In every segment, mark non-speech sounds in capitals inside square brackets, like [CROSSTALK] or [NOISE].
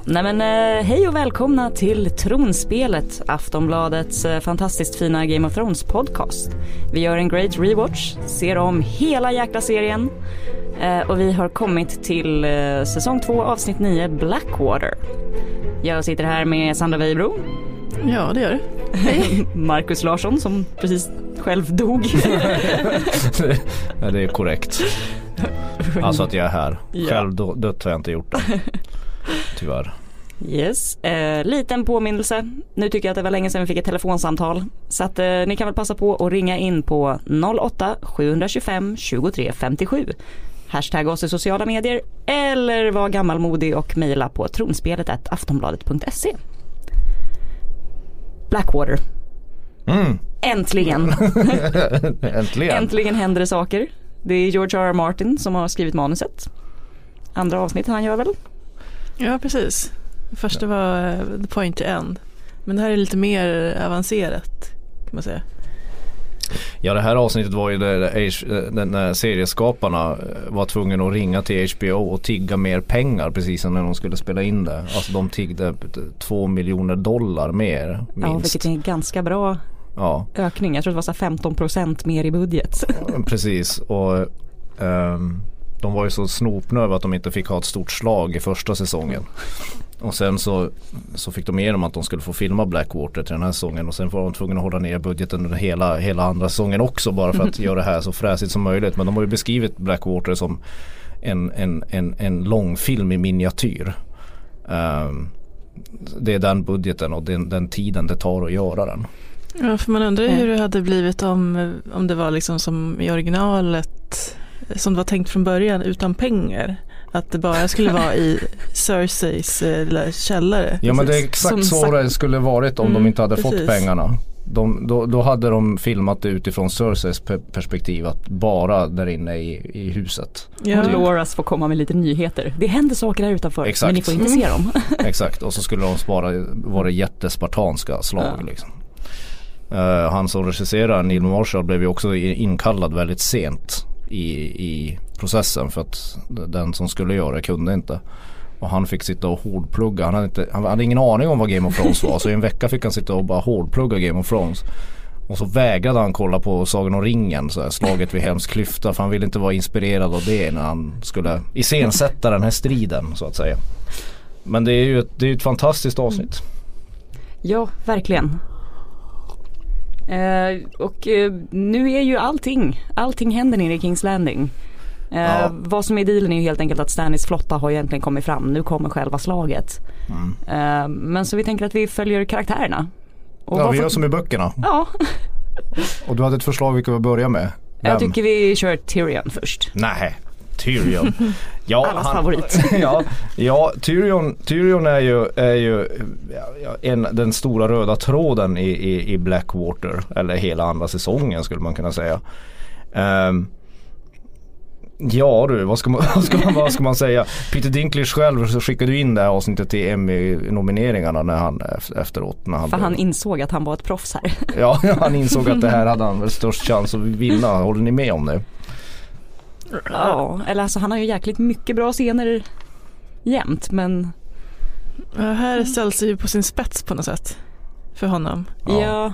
Ja, nej men eh, hej och välkomna till Tronspelet, Aftonbladets eh, fantastiskt fina Game of Thrones podcast. Vi gör en great rewatch, ser om hela jäkla serien eh, och vi har kommit till eh, säsong 2 avsnitt 9 Blackwater. Jag sitter här med Sandra Weibro, Ja, det gör det. [LAUGHS] Marcus Larsson som precis själv dog. [LAUGHS] ja, det är korrekt. Alltså att jag är här. Ja. Själv dött har jag inte gjort det. [LAUGHS] Tyvärr. Yes, eh, liten påminnelse. Nu tycker jag att det var länge sedan vi fick ett telefonsamtal. Så att eh, ni kan väl passa på att ringa in på 08 725 23 57. Hashtag oss i sociala medier eller var gammalmodig och mejla på tronspelet aftonbladet.se. Blackwater. Mm. Äntligen! [LAUGHS] Äntligen. Äntligen händer det saker. Det är George R. R. Martin som har skrivit manuset. Andra avsnittet han gör väl? Ja, precis. Första var eh, The Point to End. Men det här är lite mer avancerat kan man säga. Ja det här avsnittet var ju där H- där- när serieskaparna eh, var tvungna att ringa till HBO och tigga mer pengar precis som när de skulle spela in det. Alltså de tiggde två miljoner dollar mer Ja, minst. vilket är en ganska bra Ja, ökning. Jag tror det var så här 15% mer i budget. [LAUGHS] precis. Och ehm, de var ju så snopna över att de inte fick ha ett stort slag i första säsongen. Och sen så, så fick de igenom att de skulle få filma Blackwater till den här säsongen och sen var de tvungna att hålla ner budgeten under hela, hela andra säsongen också bara för att [LAUGHS] göra det här så fräsigt som möjligt. Men de har ju beskrivit Blackwater som en, en, en, en långfilm i miniatyr. Ehm, det är den budgeten och den, den tiden det tar att göra den. Ja, för man undrar ju hur det hade blivit om, om det var liksom som i originalet som det var tänkt från början utan pengar. Att det bara skulle vara i [LAUGHS] Cerseis eh, källare. Ja men det är exakt Som så sagt- det skulle varit om de Mm, inte hade fått precis. pengarna. De, då, då hade de filmat det utifrån Cerseis pe- perspektiv att bara där inne i, i huset. Ja. Och Loras får komma med lite nyheter. Det händer saker här utanför Exakt. men ni får inte se dem. [LAUGHS] Exakt och så skulle de spara, vara jättespartanska slag Ja. liksom. Eh, han som regisserar Neil Marshall blev ju också inkallad väldigt sent i, i processen för att den som skulle göra det kunde inte. Och han fick sitta och hårdplugga. Han hade, inte, han hade ingen aning om vad Game of Thrones var. Så i en vecka fick han sitta och bara hårdplugga Game of Thrones. Och så vägrade han kolla på Sagan om ringen, så här, slaget vid Helms klyfta. För han ville inte vara inspirerad av det när han skulle iscensätta den här striden så att säga. Men det är ju ett, det är ju ett fantastiskt avsnitt. Ja, verkligen. Eh, och eh, nu är ju allting, allting händer nere i Kings Landing. Eh, Ja. Vad som är dealen är ju helt enkelt att Stannis flotta har egentligen kommit fram. Nu kommer själva slaget. Mm. Eh, men så vi tänker att vi följer karaktärerna. Och Ja, vi gör som i böckerna. Ja, Och du hade ett förslag vilka vi börjar med. jag Vem? tycker vi kör Tyrion först. Nej, Tyrion. Ja, Allas favorit. [LAUGHS] ja, ja Tyrion, Tyrion är ju, är ju en, den stora röda tråden i, i, i Blackwater. Eller hela andra säsongen skulle man kunna säga. Ehm, ja du, vad ska, man, [LAUGHS] vad, ska man, vad ska man säga? Peter Dinklage själv skickade ju in det här avsnittet till Emmy-nomineringarna när han ef- efteråt. När han För blev- han insåg att han var ett proffs här. Ja, [LAUGHS] han insåg att det här hade han väl störst chans att vinna. Håller ni med om det? Ja, eller alltså han har ju jäkligt mycket bra scener jämt men Ja, här ställs det ju på sin spets på något sätt. För honom. Ja. ja,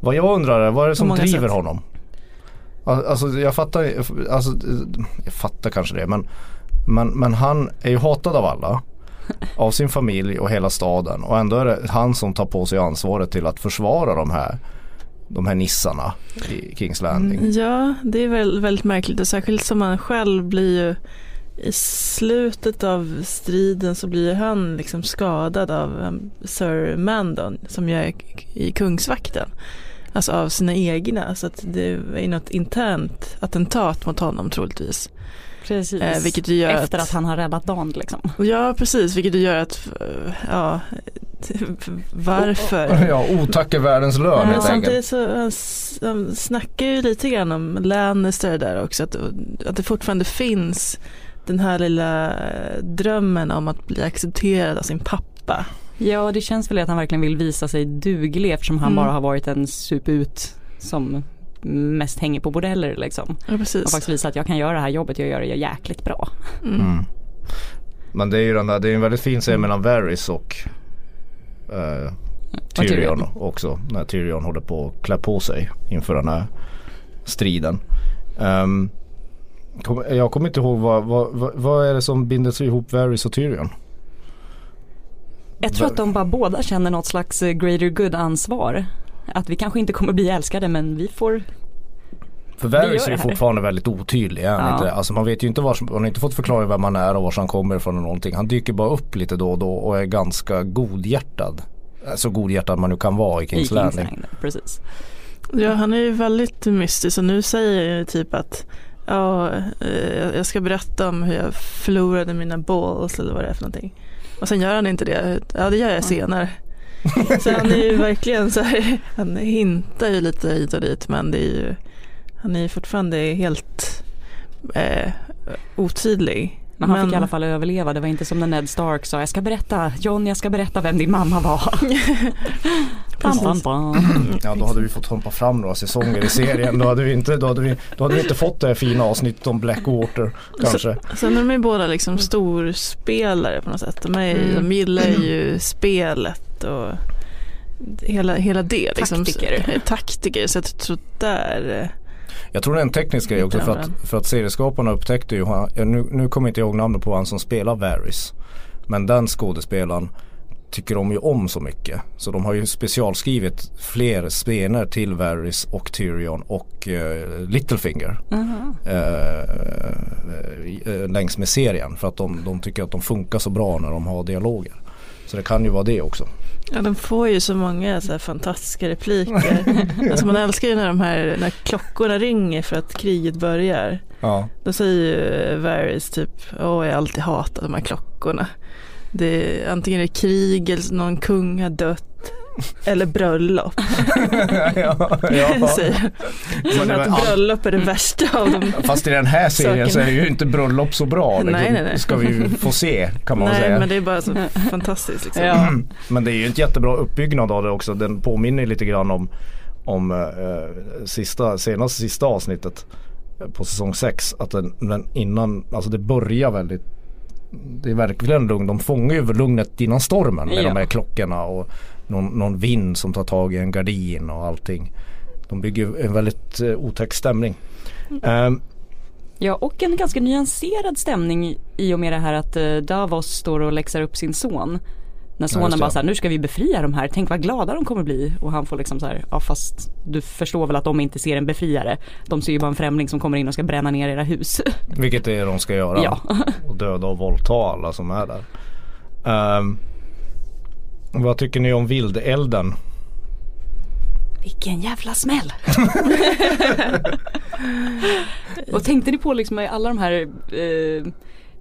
Vad jag undrar är, vad är det som driver sätt. honom? Al- Alltså jag fattar, alltså, jag fattar kanske det men, men, men han är ju hatad av alla. [LAUGHS] Av sin familj och hela staden och ändå är det han som tar på sig ansvaret till att försvara de här de här nissarna i Kings Landing. Mm, ja, det är väl väldigt märkligt och särskilt som han själv blir ju i slutet av striden så blir han liksom skadad av um, Sir Mandon som ju är i kungsvakten. Alltså av sina egna så att det är något internt attentat mot honom troligtvis precis. Eh, vilket gör Efter att, att han har räddat Dan liksom. Ja precis, vilket gör att, eh, ja, varför? [LAUGHS] Ja, otack är världens lön Men helt samtidigt så han, han snackar ju lite grann om Lannister där också. Att, att det fortfarande finns den här lilla eh, drömmen om att bli accepterad av sin pappa. Ja, det känns väl att han verkligen vill visa sig duglig eftersom han Mm. bara har varit en suput som mest hänger på bordeller liksom. Ja Och precis. faktiskt visa att jag kan göra det här jobbet, jag gör det jäkligt bra. Mm. Mm. Men det är ju den där, det är en väldigt fin scen mellan Varys och eh, Tyrion, Tyrion. också. När Tyrion håller på att klä på sig inför den här striden. Kom, jag kommer inte ihåg vad, vad, vad, vad är det som binder ihop Varys och Tyrion? Jag tror att de bara båda känner något slags eh, greater good ansvar. Att vi kanske inte kommer bli älskade men vi får För Varys är det ju fortfarande väldigt otydlig. Han Ja. inte? Alltså man vet ju inte var, man har inte fått förklara vem han är och var han kommer ifrån och någonting. Han dyker bara upp lite då och då och är ganska godhjärtad. Så godhjärtad man nu kan vara i i Kings Kings Landing. Landing. Precis. Ja, han är ju väldigt mystisk och nu säger jag ju typ att ja, eh, jag ska berätta om hur jag förlorade mina balls eller vad det är för någonting. Och sen gör han inte det. Ja, det gör jag senare. [LAUGHS] Så han är ju verkligen så här, [LAUGHS] han hintar ju lite hit och dit men det är ju, han är ju fortfarande helt eh, otydlig. Men han fick i alla fall överleva. Det var inte som när Ned Stark sa jag ska berätta, John jag ska berätta vem din mamma var. Bam, bam, bam. Ja då hade vi fått hoppa fram några säsonger i serien. Då hade vi inte, då hade vi, då hade vi inte fått det här fina avsnittet om Blackwater kanske. Sen är de ju båda liksom storspelare på något sätt. De, är, ju- de gillar ju spelet och hela, hela det. Liksom. Taktiker. [LAUGHS] Taktiker. Så jag tror där. eh, Jag tror det är en teknisk grej också för att, för att serieskaparna upptäckte ju, nu, nu kommer inte jag ihåg namnet på han som spelar Varys. Men den skådespelaren tycker de ju om så mycket. Så de har ju specialskrivit fler scener till Varys och Tyrion och eh, Littlefinger. Aha. eh, eh, längs med serien. För att de, de tycker att de funkar så bra när de har dialoger. Så det kan ju vara det också. Ja, de får ju så många så fantastiska repliker. [LAUGHS] alltså man älskar ju när de här när klockorna ringer för att kriget börjar. Ja. Då säger ju Varys typ, åh jag har alltid hatat de här klockorna. Det är, antingen är det krig eller någon kung har dött. Eller bröllop. [LAUGHS] ja, ja. [LAUGHS] säger Men Som att all- bröllop är det värsta av dem. [LAUGHS] Fast i den här serien så är ju inte bröllop så bra. Liksom. Nej, nej, nej. Ska vi ju få se kan man Nej säga. men det är bara så fantastiskt liksom. Ja. [CLEARS THROAT] Men det är ju ett jättebra uppbyggnad av det också. Den påminner lite grann om, om eh, sista, senaste sista avsnittet på säsong 6. Att den, den innan, alltså det börjar väldigt det är verkligen lugnt. De fångar ju lugnet innan stormen med Ja. de här klockorna och någon, någon vind som tar tag i en gardin och allting. De bygger en väldigt eh, otäck stämning. Ehm, Ja och en ganska nyanserad stämning i och med det här att eh, Davos står och läxar upp sin son. När sonen det. bara såhär, nu ska vi befria de här, tänk vad glada de kommer bli. Och han får liksom så här, ja fast du förstår väl att de inte ser en befriare. De ser ju bara en främling som kommer in och ska bränna ner era hus. vilket det är de ska göra. Ja. Och döda och våldta alla som är där. Ehm, vad tycker ni om vildelden? Vilken jävla smäll! [LAUGHS] och tänkte ni på liksom i alla de här eh,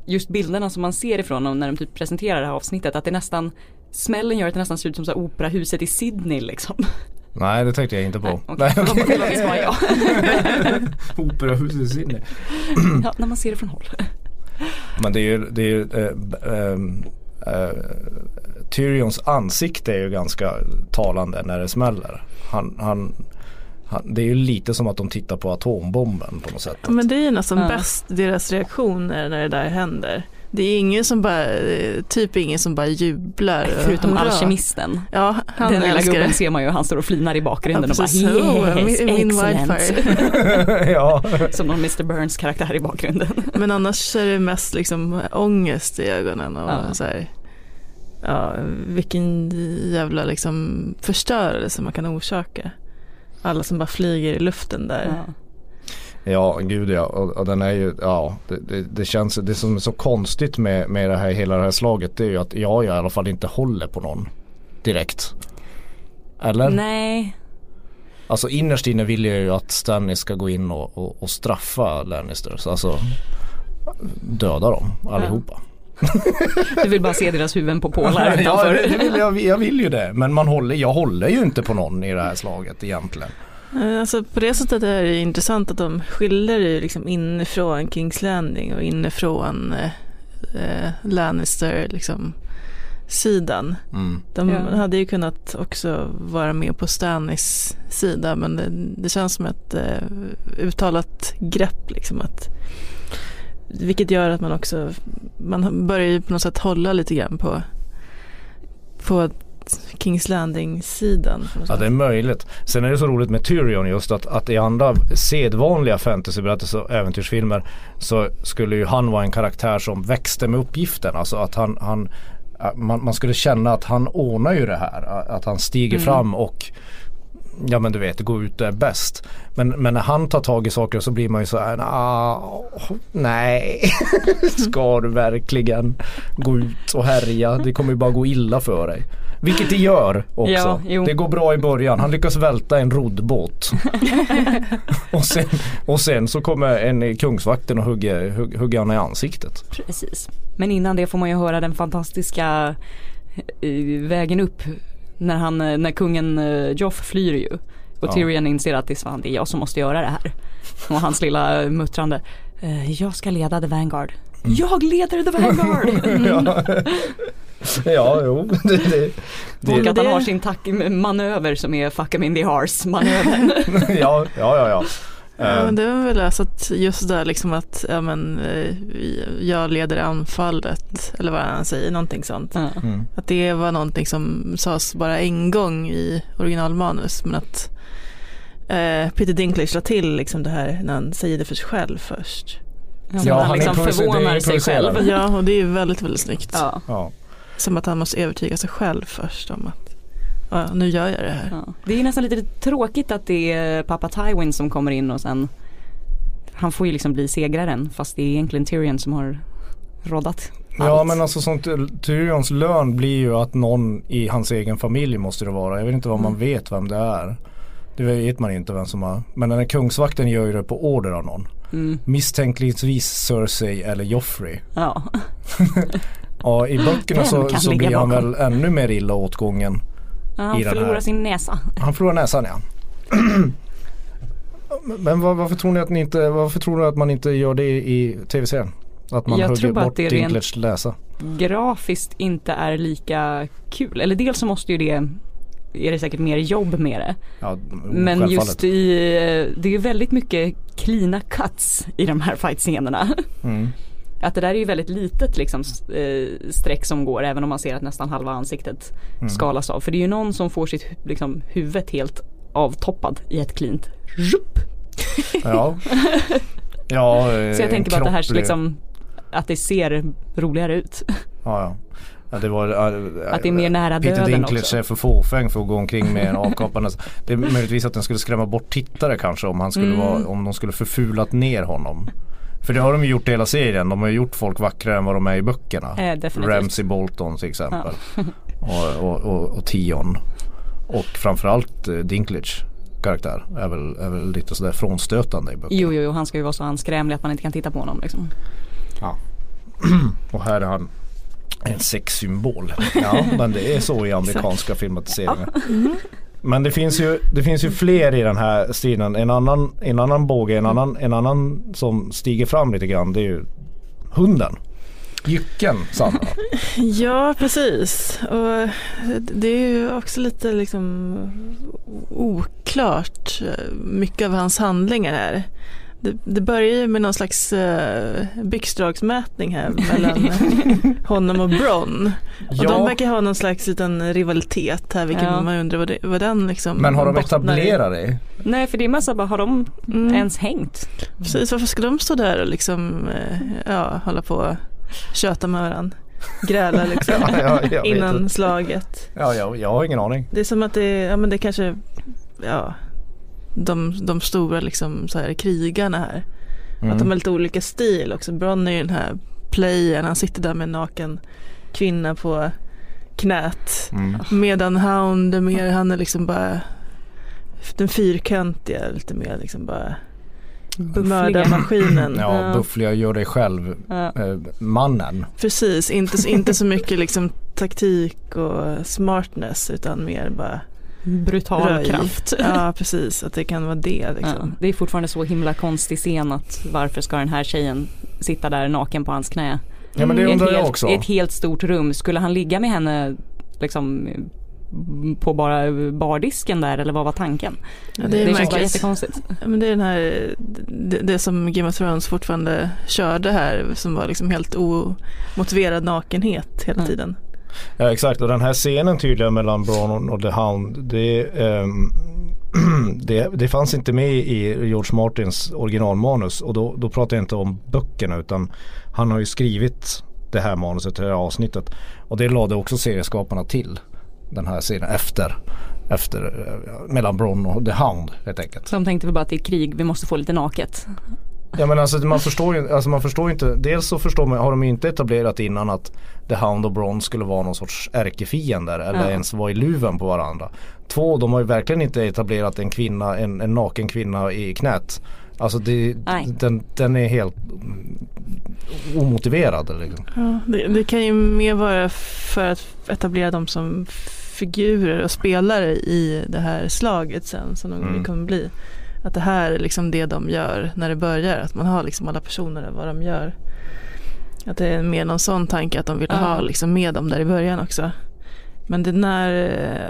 just bilderna som man ser ifrån när de typ presenterar det här avsnittet att det nästan Smällen gör att det nästan ser ut som så här operahuset i Sydney liksom. Nej det tänkte jag inte på. visst bara jag. [LAUGHS] Operahuset i Sydney. Ja, när man ser det från håll. Men det är ju, det är ju eh, ehm, eh, Tyrions ansikte är ju ganska talande när det smäller. Han, han, han, det är ju lite som att de tittar på atombomben på något sätt. Ja, Men det är ju nästan Ja. bäst deras reaktioner när det där händer. Det är ingen som bara, typ ingen som bara jublar. Förutom hurra. alkemisten. Ja, han Den lilla gubben det. ser man ju, han står och flinar i bakgrunden och bara precis. Oh, yes, min, wildfire. [LAUGHS] [LAUGHS] ja. Som någon Mr Burns karaktär i bakgrunden. Men annars är det mest liksom ångest i ögonen och Ja. så här, ja, vilken jävla liksom förstörelse man kan orsaka. Alla som bara flyger i luften där. Ja. Ja, gud ja. Och, och den är ju, ja, det, det, det känns, det som är så konstigt med, med det här, hela det här slaget det är ju att jag i alla fall inte håller på någon direkt. Eller? Nej, Alltså innerst inne vill jag ju att Stannis ska gå in och, och, och straffa Lannisters. Alltså döda dem allihopa. Du vill bara se deras huvuden på pålar [LAUGHS] ja, utanför. det, det vill jag, jag vill ju det. Men man håller, jag håller ju inte på någon i det här slaget egentligen. Eh, Alltså på det sättet är det intressant att de skiljer ju liksom inifrån Kings Landing och inifrån eh, eh, Lannister liksom sidan. Mm. De Ja. hade ju kunnat också vara med på Stannis sida men det, det känns som ett eh, uttalat grepp liksom att Vilket gör att man också, man börjar ju på något sätt hålla lite grann på, på Kings Landing-sidan. Ja det är möjligt. Sen är det så roligt med Tyrion just att, att i andra sedvanliga fantasyberättelser och äventyrsfilmer så skulle ju han vara en karaktär som växte med uppgiften. Alltså att han, han man, man skulle känna att han ordnar ju det här. Att han stiger mm. fram och ja men du vet, gå ut är bäst. Men, men när han tar tag i saker så blir man ju så här, ah, nej, [LAUGHS] ska du verkligen gå ut och härja? Det kommer ju bara gå illa för dig. Vilket det gör också. Ja, det går bra i början. Han lyckas välta en roddbåt. [LAUGHS] och, sen, och sen så kommer en kungsvakten och hugger, hugger, hugger han i ansiktet. Precis. Men innan det får man ju höra den fantastiska uh, vägen upp när, han, när kungen uh, Joff flyr ju. Och ja. Tyrion inser att det är, fan, det är jag som måste göra det här. Och hans lilla muttrande. Uh, jag ska leda The Vanguard. Mm. Jag leder The Vanguard! [LAUGHS] Mm. [LAUGHS] ja, jo. [LAUGHS] Det, det, det, och att han har sin manöver som är fuck em in the arse manövern. ja, ja, ja. ja. Ja, men det var väl alltså att just där liksom att ja, men, eh, jag leder anfallet eller vad han säger, någonting sånt. Mm. Att det var någonting som sades bara en gång i originalmanus men att eh, Peter Dinklage la till liksom det här när han säger det för sig själv först. Ja, ja han, han liksom förvånar sig själv. Ja och det är väldigt väldigt snyggt. Ja. ja. Som att han måste övertyga sig själv först om att ja, nu gör jag det här. Ja. Det är nästan lite tråkigt att det är pappa Tywin som kommer in och sen han får ju liksom bli segraren fast det är egentligen Tyrion som har råddat. Ja men alltså sånt, Tyrions lön blir ju att någon i hans egen familj måste det vara. Jag vet inte vad man mm. vet vem det är. Det vet man inte vem som har. Men den här kungsvakten gör ju det på order av någon. Mm. Misstänkligtvis Cersei eller Joffrey. Ja. [LAUGHS] Ja i böckerna så, så blir han väl ännu mer illa åtgången. Ja, han förlorar sin näsa. Han förlorar näsan ja. [CLEARS THROAT] Men var, varför tror ni att ni inte, varför tror ni att man inte gör det i tv-serien? Att man hugger bort Dinklage läsa? grafiskt inte är lika kul. Eller dels så måste ju det är det säkert mer jobb med det. Ja, Men just i, det är väldigt mycket klina cuts i de här fightscenerna. Mm. Att det där är ju väldigt litet liksom eh, streck som går även om man ser att nästan halva ansiktet mm. skalas av. För det är ju någon som får sitt liksom, huvud helt avtoppad i ett klint rup. Ja. [LAUGHS] ja Så jag tänker bara att det här liksom att det ser roligare ut. Ja, ja. Ja, det var, att det är mer nära Peter döden Dinklage också. är för fåfäng för att gå omkring med en avkapande. det är möjligtvis att den skulle skrämma bort tittare kanske om han skulle mm. vara, om de skulle förfulat ner honom. För det har de ju gjort i hela serien. De har ju gjort folk vackrare än vad de är i böckerna. Eh, Ramsey Bolton till exempel. Ja. [LAUGHS] och, och, och, och, Tion. Och framförallt eh, Dinklage karaktär är väl, är väl lite sådär frånstötande i böckerna. Jo, jo, jo, han ska ju vara så anskrämlig att man inte kan titta på honom liksom. Ja. [CLEARS THROAT] och här är han en sexsymbol. Ja, men det är så i [LAUGHS] amerikanska filmatiseringar. Mm. Men det finns ju, det finns ju fler i den här stilen. En annan, en annan båge, en annan, en annan som stiger fram lite grann det är ju hunden. Jycken Sanna. [LAUGHS] ja precis. Och det är ju också lite liksom oklart mycket av hans handlingar här. Det, det börjar ju med någon slags uh, byxdragsmätning här [LAUGHS] mellan honom och Bron. Och ja. de verkar ha någon slags liten rivalitet här vilket ja. man undrar vad, det, vad den liksom Men har de etablerat det? Nej för det är massa bara, har de mm. ens hängt? Precis, varför ska de stå där och liksom uh, ja, hålla på och köta med varandra? Gräla [LAUGHS] liksom ja, innan slaget. Ja, jag, jag har ingen aning. Det är som att det, ja men det kanske, ja de, de stora liksom så här, krigarna här. Mm. Att de har lite olika stil också. Bron är ju den här playern, han sitter där med en naken kvinna på knät. Mm. Medan Hound är mer, han är liksom bara den fyrkantiga, lite mer liksom bara mördarmaskinen. [CLEARS THROAT] Ja, buffliga gör dig själv ja. eh, mannen. Precis, inte, inte så [LAUGHS] mycket liksom taktik och smartness utan mer bara brutal Röj. kraft. Ja precis, att det kan vara det. Liksom. Ja, det är fortfarande så himla konstig scen att varför ska den här tjejen sitta där naken på hans knä? Ja men det undrar jag också. I ett helt stort rum, skulle han ligga med henne liksom på bara bardisken där eller vad var tanken? Ja, det det är känns bara jättekonstigt. Ja, men det är den här, det, det som Game of Thrones fortfarande körde här som var liksom helt omotiverad nakenhet hela Mm. tiden. Ja exakt och den här scenen tydligen mellan Bron och The Hound det, um, [CLEARS THROAT] det, det fanns inte med i George Martins originalmanus och då, då pratar jag inte om böckerna utan han har ju skrivit det här manuset, det här avsnittet och det lade också serieskaparna till den här scenen efter, efter eh, mellan Bron och The Hound helt enkelt. De tänkte väl bara att det är krig, vi måste få lite naket. Ja men alltså man förstår ju alltså man förstår ju inte, dels så förstår man, har de ju inte etablerat innan att The Hound och Bron skulle vara någon sorts ärkefiender eller Ja. ens vara i luven på varandra. Två, de har ju verkligen inte etablerat en kvinna, en, en naken kvinna i knät. Alltså det, den, den är helt omotiverad liksom. Ja, det, det kan ju mer vara för att etablera dem som figurer och spelare i det här slaget sen som de Mm. kommer bli. Att det här är liksom det de gör när det börjar. Att man har liksom alla personer vad de gör. Att det är mer någon sån tanke att de vill Ja. ha liksom med dem där i början också. Men den här,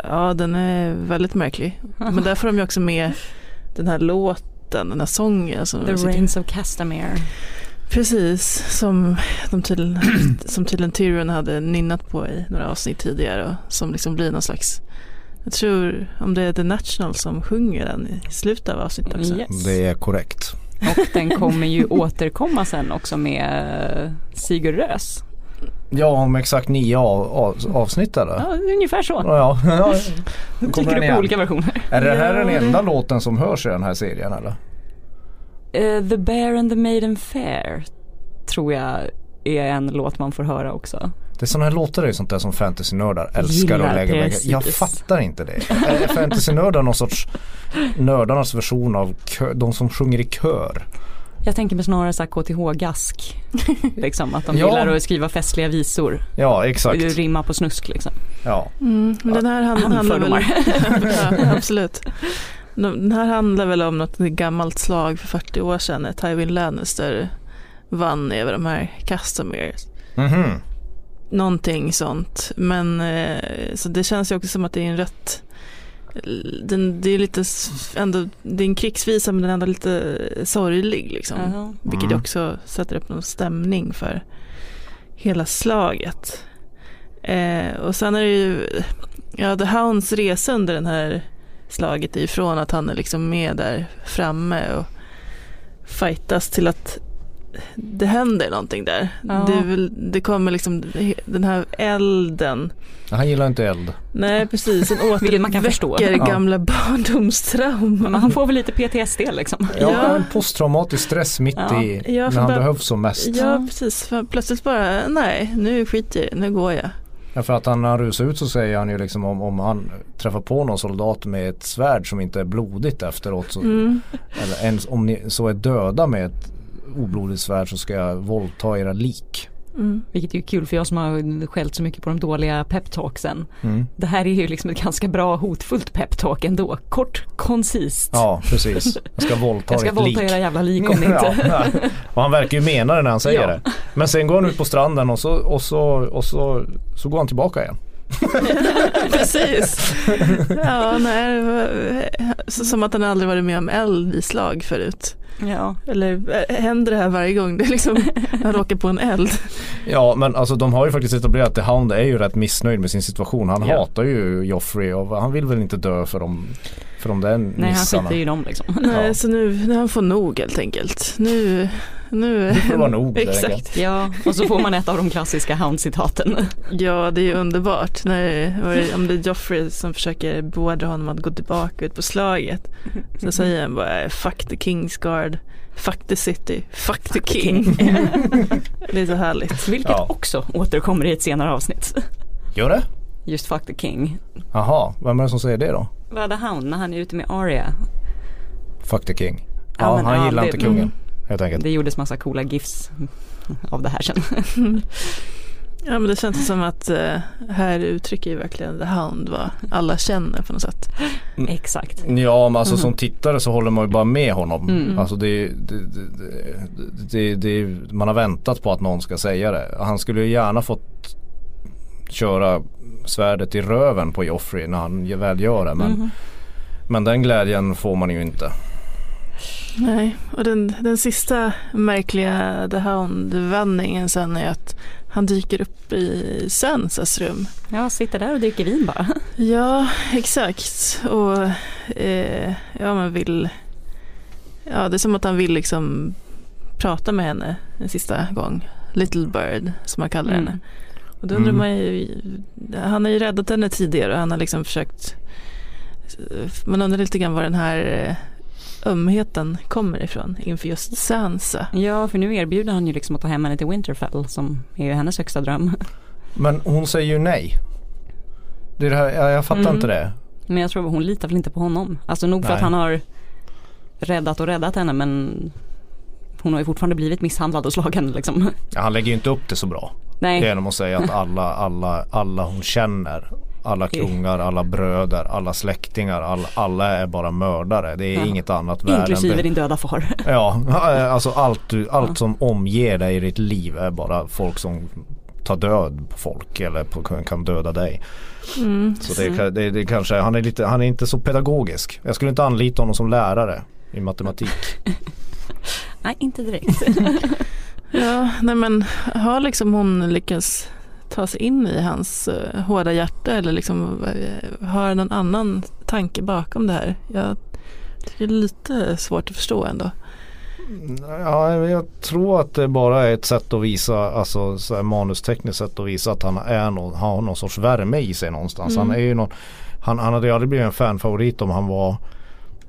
ja den är väldigt märklig. Men där får de ju också med den här låten, den här sången. Som The Rains of Castamere. Precis, som, de tydligen, som tydligen Tyrion hade nynnat på i några avsnitt tidigare och som liksom blir någon slags jag tror om det är The National som sjunger den i slutet av avsnittet också. Yes. Det är korrekt. Och den kommer ju återkomma sen också med eh, Sigurd Rös. Ja om exakt nio av, av, avsnitt eller? Ja, ungefär så. Ja, ja. [LAUGHS] Dyker upp igen. olika versioner. Är det här Ja, den det- enda låten som hörs i den här serien eller? Eh, the Bear and the Maiden Fair tror jag är en låt man får höra också. Det är sådana här låtar är ju sånt där som fantasynördar älskar Gillar, att lägga precis. Jag fattar inte det. Är fantasynördar någon sorts nördarnas version av kö, de som sjunger i kör? Jag tänker mig snarare så här KTH-gask. [LAUGHS] liksom att de Ja. gillar att skriva festliga visor. Ja Och exakt. rimma på snusk liksom. Ja. Mm, men den här hand, handlar väl [LAUGHS] [LAUGHS] ja, absolut. Den här handlar väl om något gammalt slag för 40 år sedan när Tywin Lannister vann över de här Castameres. Mhm. Någonting sånt. Men eh, så det känns ju också som att det är en rätt den, det är lite ändå, det är en krigsvisa men den är ändå lite sorglig liksom. Jaha. Vilket Mm. också sätter upp någon stämning för hela slaget. Eh, och sen är det ju, ja The Hounds resa under den här slaget ifrån att han är liksom med där framme och fightas till att det händer någonting där. Ja. Det, väl, det kommer liksom den här elden. Han gillar inte eld. Nej precis, en [LAUGHS] Vilket man kan förstå. återväcker Ja. gamla barndomstrauman. Men han får väl lite PTSD liksom. Ja, Ja. en posttraumatisk stress mitt Ja. i Ja, när han bara- behövs som mest. Ja precis, för plötsligt bara nej nu skiter jag nu går jag. Ja, för att han, när han rusar ut så säger han ju liksom om, om han träffar på någon soldat med ett svärd som inte är blodigt efteråt så, Mm. eller ens om ni så är döda med ett oblodigt svärd så ska jag våldta era lik. Mm. Vilket är ju kul för jag som har skällt så mycket på de dåliga peptalksen. Mm. Det här är ju liksom ett ganska bra hotfullt peptalk ändå. Kort, koncist. Ja precis. Jag ska våldta jag ska lik. våldta era jävla lik om ni [LAUGHS] inte... Ja, ja. Och han verkar ju mena det när han säger Ja. det. Men sen går han ut på stranden och så, och så, och så, så går han tillbaka igen. [LAUGHS] Precis. Ja, nej, det var- så- som att han aldrig varit med om eld i slag förut. Ja. Eller äh, händer det här varje gång det är liksom, han råkar på en eld? Ja men alltså de har ju faktiskt etablerat att Hound är ju rätt missnöjd med sin situation. Han Ja. hatar ju Joffrey och han vill väl inte dö för de, för de där Nej han skiter ju i dem liksom. Nej, Ja. så nu, nu han får nog helt enkelt. Nu, nu. Nu får det vara nog, Exakt. Ja, och så får man ett av de klassiska Hound-citaten. Ja, det är ju underbart. När, det- om det är Joffrey som försöker beordra honom att gå tillbaka ut på slaget. Så säger han bara fuck the King's Guard, fuck the city, fuck the king. [LAUGHS] det är så härligt. Vilket Ja. också återkommer i ett senare avsnitt. Gör det? Just fuck the king. Jaha, vem är det som säger det då? Vad hade Hound när han är ute med Arya? Fuck the king. Ja, Ja, men han ja, gillar det- inte kungen. Helt enkelt. Det gjordes massa coola gifs av det här sen. [LAUGHS] Ja men det känns som att eh, här uttrycker ju verkligen The Hound vad alla känner på något sätt. Exakt. Ja men alltså som tittare så håller man ju bara med honom. Mm. Alltså det, det, det, det, det, man har väntat på att någon ska säga det. Han skulle ju gärna fått köra svärdet i röven på Joffrey när han väl gör det. Men, Mhm. men den glädjen får man ju inte. Nej, och den, den sista märkliga The Hound-vändningen sen är att han dyker upp i Sansas rum. Ja, sitter där och dricker vin bara. [LAUGHS] Ja, exakt. Och eh, ja, man vill... Ja, det är som att han vill liksom prata med henne en sista gång. Little Bird, som man kallar Mm. henne. Och då undrar Mm. man ju, han har ju räddat henne tidigare och han har liksom försökt, man undrar lite grann var den här eh, ömheten kommer ifrån inför just Sansa. Ja, för nu erbjuder han ju liksom att ta hem henne till Winterfell som är ju hennes högsta dröm. Men hon säger ju nej. Det är det här, jag, jag fattar Mm. inte det. Men jag tror hon litar väl inte på honom. Alltså nog för Nej. att han har räddat och räddat henne men hon har ju fortfarande blivit misshandlad och slagen liksom. Ja, han lägger ju inte upp det så bra. Nej, Genom att säga att alla, alla, alla hon känner, alla kungar, alla bröder, alla släktingar, alla, alla är bara mördare. Det är Ja. inget annat värre inklusive din döda far. [LAUGHS] Ja, alltså allt, du, allt som omger dig i ditt liv är bara folk som tar död på folk eller på, kan döda dig. Mm. Så det, det, det kanske, han är lite, han är inte så pedagogisk. Jag skulle inte anlita honom som lärare i matematik. [LAUGHS] Nej, inte direkt. [LAUGHS] Ja, nej men har liksom hon lyckats ta sig in i hans uh, hårda hjärta eller liksom uh, har någon annan tanke bakom det här? Jag tycker det är lite svårt att förstå ändå. Ja, jag tror att det bara är ett sätt att visa, alltså så här manustekniskt sätt att visa att han är någon, har någon sorts värme i sig någonstans. Mm. Han är ju någon, han, han hade ju aldrig blivit en fanfavorit om han var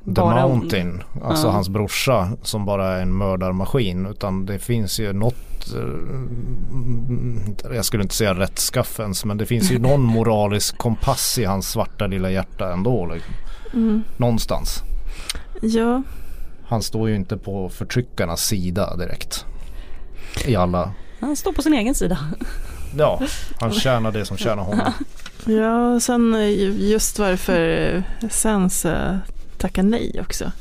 The. Mountain, alltså Ja. hans brorsa som bara är en mördarmaskin. Utan det finns ju något, eh, jag skulle inte säga rättskaffens, men det finns ju [LAUGHS] någon moralisk kompass i hans svarta lilla hjärta ändå. Liksom. Mm. Någonstans. Ja, Han står ju inte på förtryckarnas sida direkt. I alla, Han står på sin egen sida. [LAUGHS] ja, han tjänar det som tjänar honom. ja sen just varför eh, Tackar nej också.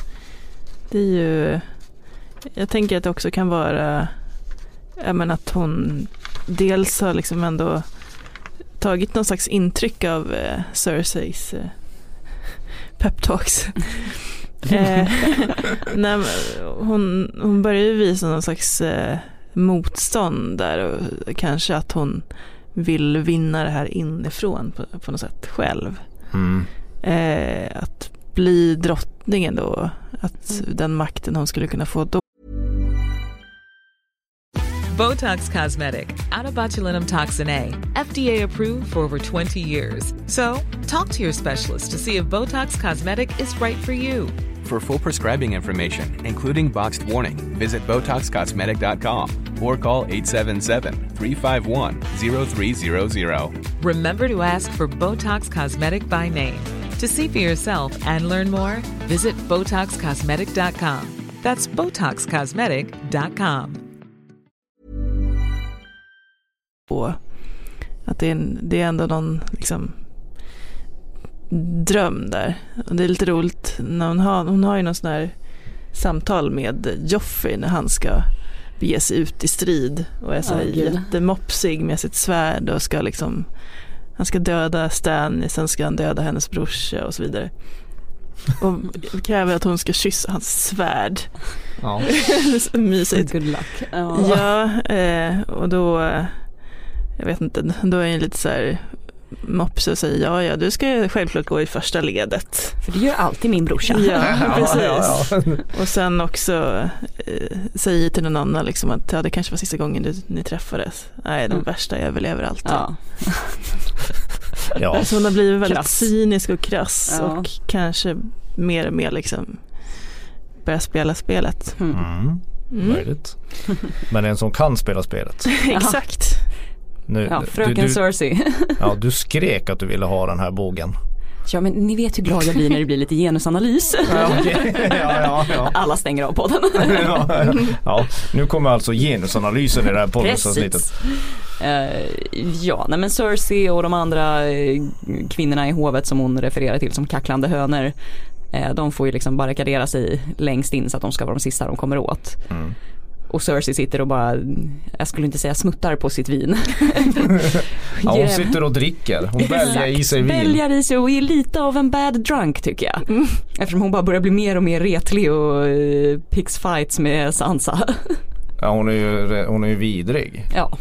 Det är ju, jag tänker att det också kan vara, men att hon dels har liksom ändå tagit någon slags intryck av eh, Cerseis eh, peptalks. [LAUGHS] eh, nej, hon, hon börjar ju visa någon slags eh, motstånd där och kanske att hon vill vinna det här inifrån på, på något sätt själv. Mm. Eh, att bli drottningen då, att den makten hon skulle kunna få då. Botox Cosmetic, botulinum toxin A, FDA approved for over 20 years. So, talk to your specialist to see if Botox Cosmetic is right for you. For full prescribing information, including boxed warning, visit BotoxCosmetic.com or call 877-351-0300. Remember to ask for Botox Cosmetic by name. To see for yourself and learn more, visit BotoxCosmetic.com. That's BotoxCosmetic.com. att det är, en, det är ändå någon liksom, dröm där. Och det är lite roligt när hon har, hon har ju någon sån här samtal med Joffrey när han ska bege sig ut i strid och är så här gud. jättemopsig med sitt svärd och ska liksom han ska döda Stanley, sen ska han döda hennes brorsa och så vidare. Och kräver att hon ska kyssa hans svärd. Ja. [LAUGHS] mysigt. Good luck. Ja. Ja, eh, och då, eh, jag vet inte, då är jag lite så här och säger ja, ja, du ska självklart gå i första ledet. För det gör alltid min brorsa. [LAUGHS] Ja, precis. ja, ja. Och sen också eh, säger till någon annan liksom att ja, det kanske var sista gången du, ni träffades. Nej, de Mm. värsta överlever alltid. Ja. [LAUGHS] ja. Så hon har blivit väldigt Krass. cynisk och krass Ja. och kanske mer och mer liksom börjar spela spelet. Mm. Mm. Mm. Möjligt. Men en som kan spela spelet. [LAUGHS] Exakt. Nu, Ja, fröken du, du, Cersei. [LAUGHS] ja, du skrek att du ville ha den här bågen. Ja men ni vet hur glad jag blir när det blir lite genusanalys. Ja, okej. [LAUGHS] ja, ja. Alla stänger av podden. [LAUGHS] ja, nu kommer alltså genusanalysen i det här poddavsnittet. Precis. Eh, ja, nej men Cersei och de andra eh, kvinnorna i hovet som hon refererar till som kacklande hönor. eh, de får ju liksom barrikadera sig längst in så att de ska vara de sista de kommer åt. Mm. Och Cersei sitter och bara, jag skulle inte säga smuttar på sitt vin. [LAUGHS] Ja, hon sitter och dricker. Hon väljer i sig vin. Väljer i sig och är lite av en bad drunk tycker jag. Eftersom hon bara börjar bli mer och mer retlig och uh, picks fights med Sansa. [LAUGHS] Ja, hon är ju, hon är ju vidrig. ja.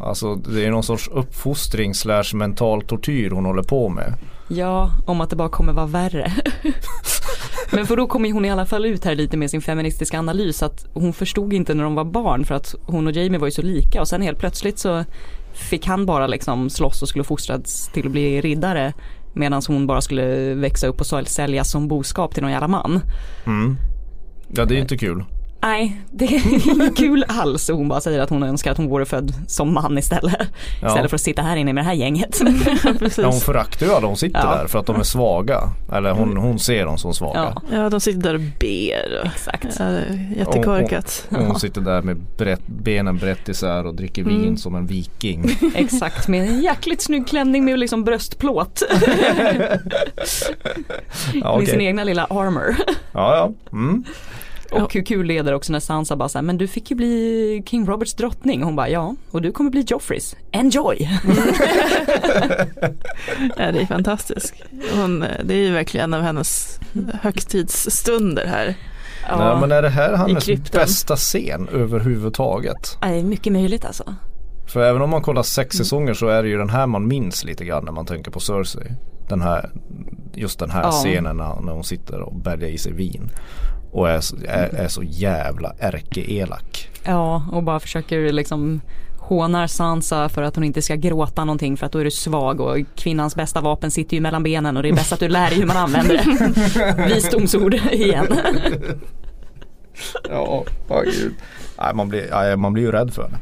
Alltså det är någon sorts uppfostring slash mental tortyr hon håller på med. Ja, om att det bara kommer vara värre. [LAUGHS] Men för då kommer hon i alla fall ut här lite med sin feministiska analys att hon förstod inte när de var barn för att hon och Jamie var ju så lika och sen helt plötsligt så fick han bara liksom slåss och skulle fostras till att bli riddare medan hon bara skulle växa upp och säljas som boskap till någon jävla man. Mm. Ja det är inte kul. Nej, det är [LAUGHS] inget kul alls och hon bara säger att hon önskar att hon vore född som man istället. Ja. Istället för att sitta här inne med det här gänget. [LAUGHS] Ja, hon föraktar ju alla de sitter Ja. där för att de är svaga. Eller hon, hon ser dem som svaga. Ja, Ja, de sitter där och ber. Och, exakt. ja, jättekorkat. Och hon sitter där med brett, benen brett isär och dricker vin Mm. som en viking. [LAUGHS] Exakt, med en jäkligt snygg klänning med liksom bröstplåt. Ja, Med sin egna lilla armor. ja, ja. Mm. Och hur kul är det också när Sansa bara såhär, men du fick ju bli King Roberts drottning. Hon bara, ja, och du kommer bli Joffreys. Enjoy! [LAUGHS] Ja, det är fantastiskt. Hon, det är ju verkligen en av hennes högtidsstunder här. Nej, men är det här hennes bästa scen överhuvudtaget? Nej, mycket möjligt alltså. För även om man kollar sex säsonger så är det ju den här man minns lite grann när man tänker på Cersei. Den här, just den här Ja. scenen när, hon sitter och bälgar i sig vin. Och är, så- är, är så jävla ärkeelak. Ja, och bara försöker liksom hånar Sansa för att hon inte ska gråta någonting för att då är du svag och kvinnans bästa vapen sitter ju mellan benen och det är bäst att du lär dig hur man använder det. [LAUGHS] Visdomsord igen. Ja, oh, gud. Nej, man, blir, nej, man blir ju rädd för det.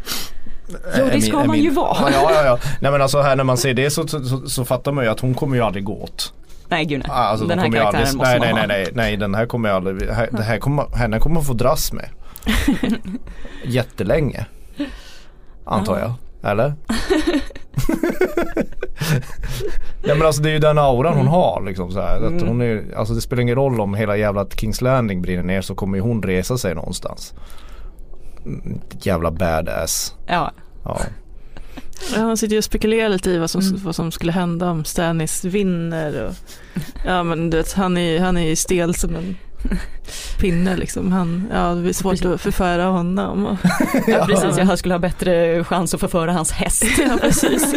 Jo, det ska min- man min- ju vara. Ja, ja, ja. Nej men alltså här när man ser det så, så, så, så fattar man ju att hon kommer ju aldrig gå åt. Nej gud nej. Alltså, Den de här karaktären aldrig, måste nej, man nej, ha. nej, nej, nej, den här kommer jag aldrig, här, det här kommer, henne kommer man få dras med. [LAUGHS] Jättelänge. Antar jag. Eller? [LAUGHS] ja men alltså det är ju den auran hon har liksom så här. Att Mm. hon är, alltså det spelar ingen roll om hela jävla Kings Landing brinner ner så kommer ju hon resa sig någonstans. Mm, Jävla badass. Ja, Ja. Ja, han sitter ju och spekulerar lite i vad som, Mm. vad som skulle hända om Stannis vinner. Och, ja men du vet, han är, han är ju stel som en pinne liksom. Han, ja, det blir svårt att förföra honom. Och, [LAUGHS] ja precis. Jag skulle ha bättre chans att förföra hans häst. [LAUGHS] ja, precis.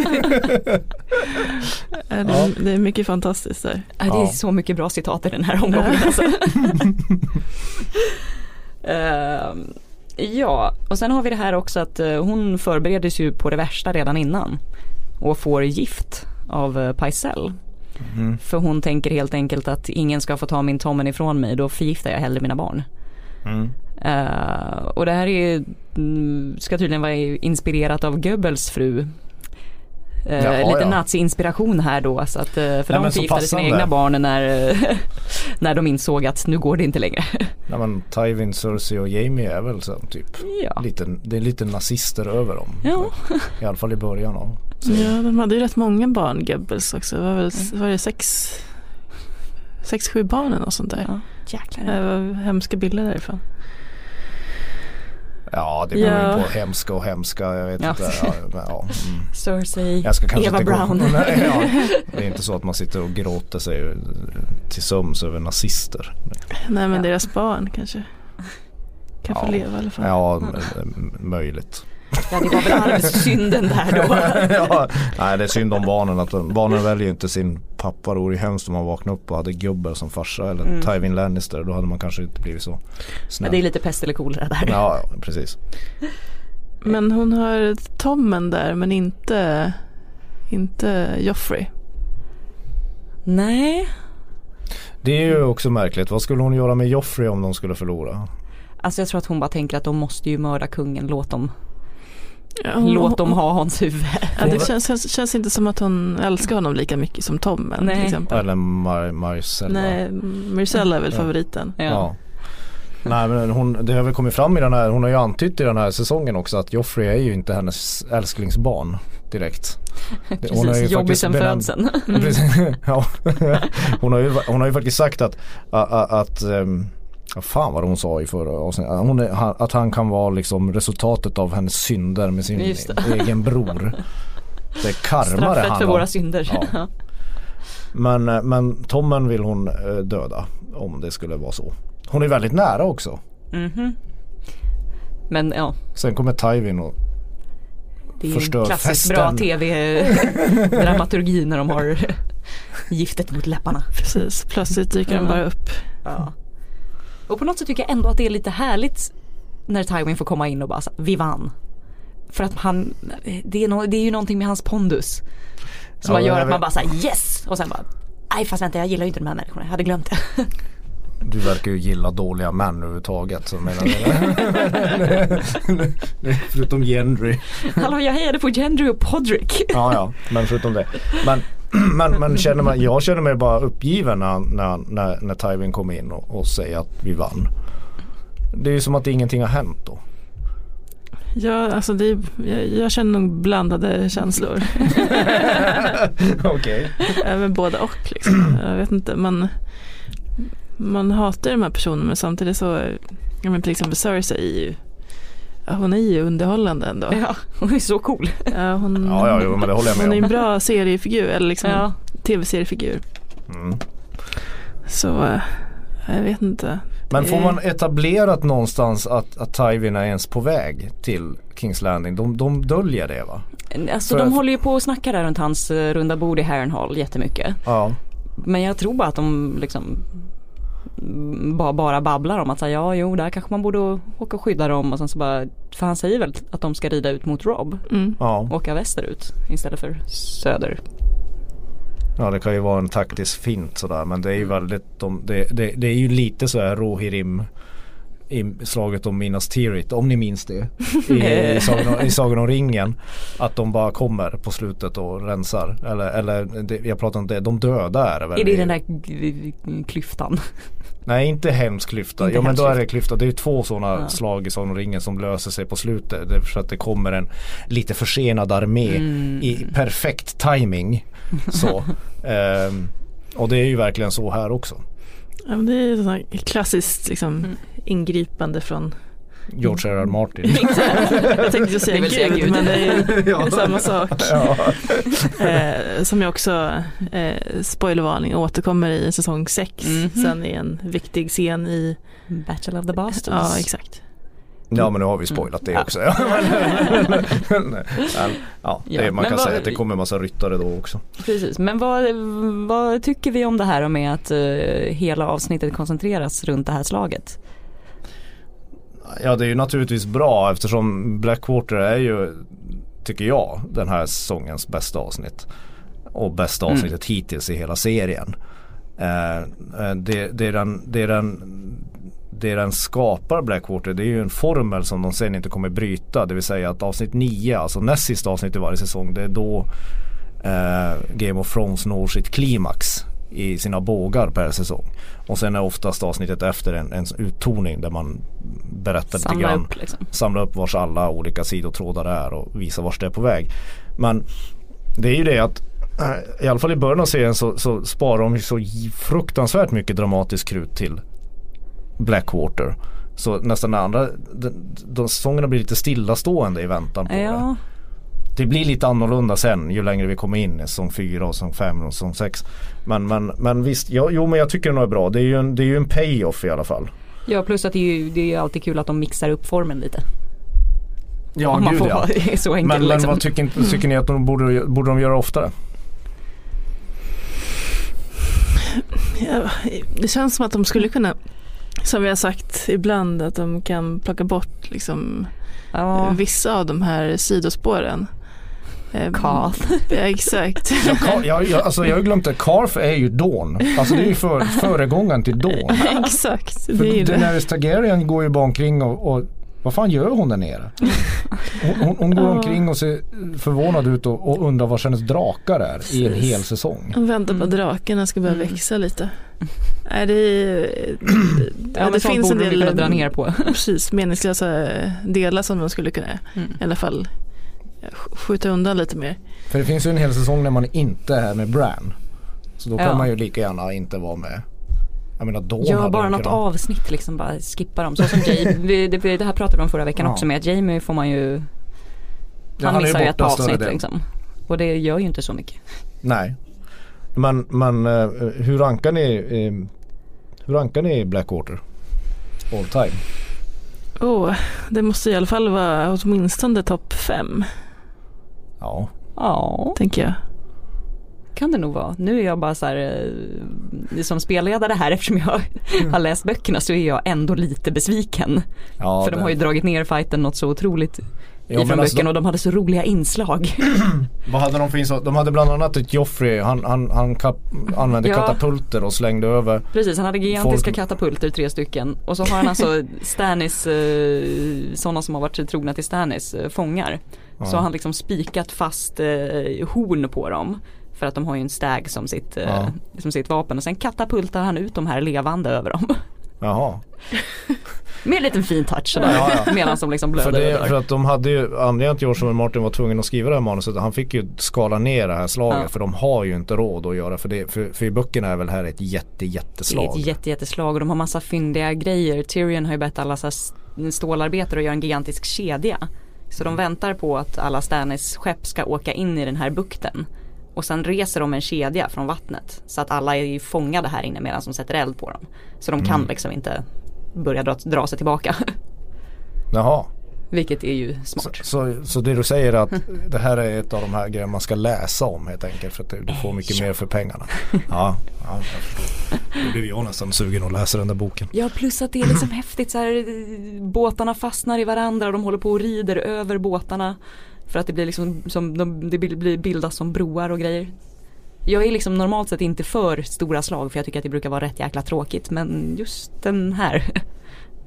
Ja, det, är, det är mycket fantastiskt där. Ja, det är så mycket bra citat i den här omgången [LAUGHS] alltså. Ehm, ja, och sen har vi det här också att eh, hon förbereder sig ju på det värsta redan innan. Och får gift av uh, Pycelle. Mm. För hon tänker helt enkelt att ingen ska få ta min Tommen ifrån mig, då förgiftar jag hellre mina barn. Mm. Eh, och det här är, mm, ska tydligen vara inspirerat av Goebbels fru. Eh, Jaha, lite ja. nazi-inspiration här då så att, eh, för men de så förgiftade sina egna barn när, eh, [LAUGHS] när de insåg att nu går det inte längre. [LAUGHS] Ja men Tywin, Cersei och Jamie är väl så typ Ja. lite, det är lite nazister över dem. Ja. [LAUGHS] I alla fall i början av. Ja, de hade ju rätt många barn, Goebbels också. Det var väl var det sex, sex, sju barn eller något sånt där. Ja, jäklar. Det var hemska bilder därifrån. Ja det beror Ja. ju på hemska och hemska. Jag vet Ja. inte. Ja, men, ja. Mm. Cersei, Jag ska kanske Eva inte Brown. Gå, [LAUGHS] nej, ja. [LAUGHS] Det är inte så att man sitter och gråter sig till sömns över nazister. Nej men Ja. deras barn kanske. Kan få leva i alla fall. Ja, möjligt. Ja det var väl arvssynden där då. [LAUGHS] ja, nej det är synd om barnen att de, barnen väljer inte sin pappa. Det vore ju hemskt om man vaknade upp och hade gubbar som farsa eller Mm. Tywin Lannister. Då hade man kanske inte blivit så Men snäll. det är lite pest eller kolera där. Ja, ja, precis. Men hon har Tommen där men inte, inte Joffrey. Nej, Det är ju också märkligt. Vad skulle hon göra med Joffrey om de skulle förlora? alltså jag tror att hon bara tänker att de måste ju mörda kungen, låt dem, Ja, hon- låt dem ha hans huvud. Ja, det känns, känns, känns inte som att hon älskar honom lika mycket som Tommen Nej. till exempel. Eller Mar- Marcella? Nej, Marcella är väl Ja. favoriten. Ja. Ja. Nej men hon, det har väl kommit fram i den här, hon har ju antytt i den här säsongen också att Joffrey är ju inte hennes älsklingsbarn direkt. Det- [LAUGHS] hon har ju jobbig faktiskt sen benämnt- födseln. [LAUGHS] Ja. [LAUGHS] hon, har ju, hon har ju faktiskt sagt att, att, att ehm, Ja, fan vad hon sa i förra avsnittet. Hon är, att han kan vara liksom resultatet av hennes synder med sin det. egen bror. Det är karma det Straffet för handlar våra om. synder. Ja. Men, eh, men Tommen vill hon eh, döda om det skulle vara så. Hon är väldigt nära också. Mhm. Men ja, Sen kommer Tywin och det är Förstör en klassiskt festen. bra [LAUGHS] tv-dramaturgi när de har giftet mot läpparna. Precis, plötsligt dyker de Ja. bara upp. Ja. Och på något sätt tycker jag ändå att det är lite härligt när Tywin får komma in och bara så, vi vann. För att han, det är, no, det är ju någonting med hans pondus. Som Ja, gör jag att man bara säger yes och sen bara Nej fast vänta jag gillar ju inte de här människorna, jag hade glömt det. [LAUGHS] du verkar ju gilla dåliga män överhuvudtaget. Så menar det. [LAUGHS] Förutom Gendry. Hallå jag hejade på Gendry och Podrick. Ja ja, men förutom det. Men, [CLEARS THROAT] men, men känner man, jag känner mig bara uppgiven när, när, när, när Tywin kommer in och, och säger att vi vann. Det är ju som att ingenting har hänt då. Ja, alltså det, jag, jag känner nog blandade känslor. [LAUGHS] Okej. [LAUGHS] Även både och liksom. Jag vet inte, man, man hatar de här personerna men samtidigt så, ja men till exempel Cersei är ju, ja, hon är ju underhållande ändå. Ja, hon är så cool. Ja, hon, Ja, ja, jo, men det håller jag med hon är en bra seriefigur, eller liksom Ja. tv-seriefigur. Mm. Så, eh, jag vet inte. Men får man etablerat någonstans att, att Tywin är ens på väg till Kings Landing? De, de döljer det va? Alltså För- de håller ju på och snackar där runt hans eh, runda bord i Harrenhal jättemycket. Ja. Men jag tror bara att de liksom bara, bara babblar om att säga ja jo där kanske man borde åka och skydda dem och sen så bara för han säger väl att de ska rida ut mot Rob Mm. Ja. åka västerut istället för söder. ja, det kan ju vara en taktisk fint sådär men det är ju väldigt, de, det, det, det är ju lite så här Rohirrim i slaget om Minas Tirith, om ni minns det. I, i, [LAUGHS] sagan, om- I Sagan om ringen. Att de bara kommer på slutet och rensar. Eller, eller det, jag pratar inte, de döda är det väl? Är det i- den där klyftan? Nej inte hemsk klyfta. Inte ja men då är det klyfta. Det är två sådana Ja. slag i om ringen som löser sig på slutet. Det är för att det kommer en lite försenad armé Mm. i perfekt timing. [LAUGHS] Så. Ehm, och det är ju verkligen så här också. Ja, men det är ett klassiskt liksom, Mm. ingripande från George R. R. Martin. [LAUGHS] Jag tänkte säga Det vill säga Gud, Gud. men det är [LAUGHS] Ja. samma sak. [LAUGHS] ja. Eh, som jag också, eh, spoilervarning, återkommer i säsong 6. Mhm. Sen i en viktig scen i, Battle of the Bastards. ja exakt. ja men nu har vi spoilat det Ja. också. Ja, men, ja, det, Ja, man kan vad- säga att det kommer massa ryttare då också. Precis, men vad, vad tycker vi om det här med att eh, hela avsnittet koncentreras runt det här slaget? Ja det är ju naturligtvis bra eftersom Blackwater är ju, tycker jag, den här säsongens bästa avsnitt. Och bästa Mm. avsnittet hittills i hela serien. Eh, eh, det, det, är den, det, är den, det den skapar Blackwater det är ju en formel som de sen inte kommer bryta. Det vill säga att avsnitt 9, alltså näst sista avsnitt i varje säsong, det är då eh, Game of Thrones når sitt klimax i sina bågar per säsong. Och sen är oftast avsnittet efter en, en uttoning där man berättar lite Samla grann upp liksom. samla upp vars alla olika sidotrådar är och visa vars det är på väg. Men det är ju det att eh, i alla fall i början av serien så, så sparar de så fruktansvärt mycket dramatiskt krut till Blackwater. Så nästan andra, de, de säsongerna blir lite stillastående i väntan på. Ja, Det blir lite annorlunda sen ju längre vi kommer in i säsong 4 och säsong 5 och säsong 6. Men, men, men visst, ja, jo men jag tycker det nog är bra. Det är ju en, det är ju en payoff i alla fall. ja plus att det är ju det är ju alltid kul att de mixar upp formen lite. Ja, Om gud ja. [LAUGHS] så enkelt Men, men liksom. vad tycker, tycker ni att de borde, borde de göra oftare? Ja, det känns som att de skulle kunna, som vi har sagt ibland, att de kan plocka bort liksom, Ja, vissa av de här sidospåren. Eh, Kath. [LAUGHS] Ja, exakt. Ja, Ka- jag, jag, alltså jag har glömt det, Karf är ju Dawn. Alltså det är ju för, [LAUGHS] föregångaren till Dawn. exakt, det För är det. Daenerys Targaryen går ju bara omkring och, och vad fan gör hon där nere? Hon, hon, hon går Ja. omkring och ser förvånad ut och, och undrar var hennes drakar är i en hel säsong. De väntar på att drakarna ska börja Mm. växa lite. Nej, det, är, [CLEARS THROAT] Ja, ja, men det finns en del dra ner på. Precis, meningslösa delar som de skulle kunna Mm. i alla fall skjuta undan lite mer. För det finns ju en hel säsong när man inte är med Bran. Så då kan Ja. man ju lika gärna inte vara med Jag menar Dawn Gör bara något kunnat- avsnitt liksom, bara skippa dem. Så som Jamie, [LAUGHS] det, det här pratade vi om förra veckan Ja. också med att Jamie får man ju, Ja, han missar ju ett par avsnitt delen. liksom. Och det gör ju inte så mycket. Nej. Men, men eh, hur rankar ni eh, Hur rankar ni Blackwater? All time? Oh, det måste i alla fall vara åtminstone topp fem, Ja. Ja, tänker jag. kan det nog vara. Nu är jag bara så här, eh, som spelledare här [LAUGHS] eftersom jag har läst böckerna så är jag ändå lite besviken. ja För de har ju dragit ner fighten något så otroligt Ja, ifrån alltså, böckerna och de hade så roliga inslag. [CLEARS THROAT] [CLEARS THROAT] Vad hade de för inslag? De hade bland annat ett Joffrey, han, han, han kap, använde Ja. katapulter och slängde över. Precis, han hade gigantiska Folk- katapulter, tre stycken. Och så har han alltså [LAUGHS] Stannis, eh, sådana som har varit trogna till Stannis, eh, fångar. Så har han liksom spikat fast eh, horn på dem. För att de har ju en stag som sitt, eh, Ja. som sitt vapen. Och sen katapultar han ut de här levande över dem. Jaha. [LAUGHS] Med en liten fin touch sådär. Ja, ja. Medan de liksom För, blöder. det, och för att de hade ju, anledningen till att George. Martin var tvungen att skriva det här manuset, han fick ju skala ner det här slaget Ja. för de har ju inte råd att göra för det, för, för i böckerna är väl här ett jätte Det är jätteslag. ett jätte, jätteslag och de har massa fyndiga grejer. Tyrion har ju bett alla så här stålarbetare att göra en gigantisk kedja. Så de väntar på att alla Stannis skepp ska åka in i den här bukten. Och sen reser de en kedja från vattnet. Så att alla är ju fångade här inne medan de sätter eld på dem. Så de kan liksom inte börja dra, dra sig tillbaka. [LAUGHS] Jaha. Vilket är ju Så, smart. så, så det du säger är att det här är ett av de här grejerna man ska läsa om helt enkelt för att du får mycket mer för pengarna. Ja, ja jag blev jag nästan sugen att läsa den där boken. Ja plus att det är liksom häftigt så här, båtarna fastnar i varandra och de håller på och rider över båtarna. För att det blir liksom som, de, det blir- bildas som broar och grejer. Jag är liksom normalt sett inte för stora slag för jag tycker att det brukar vara rätt jäkla tråkigt men just den här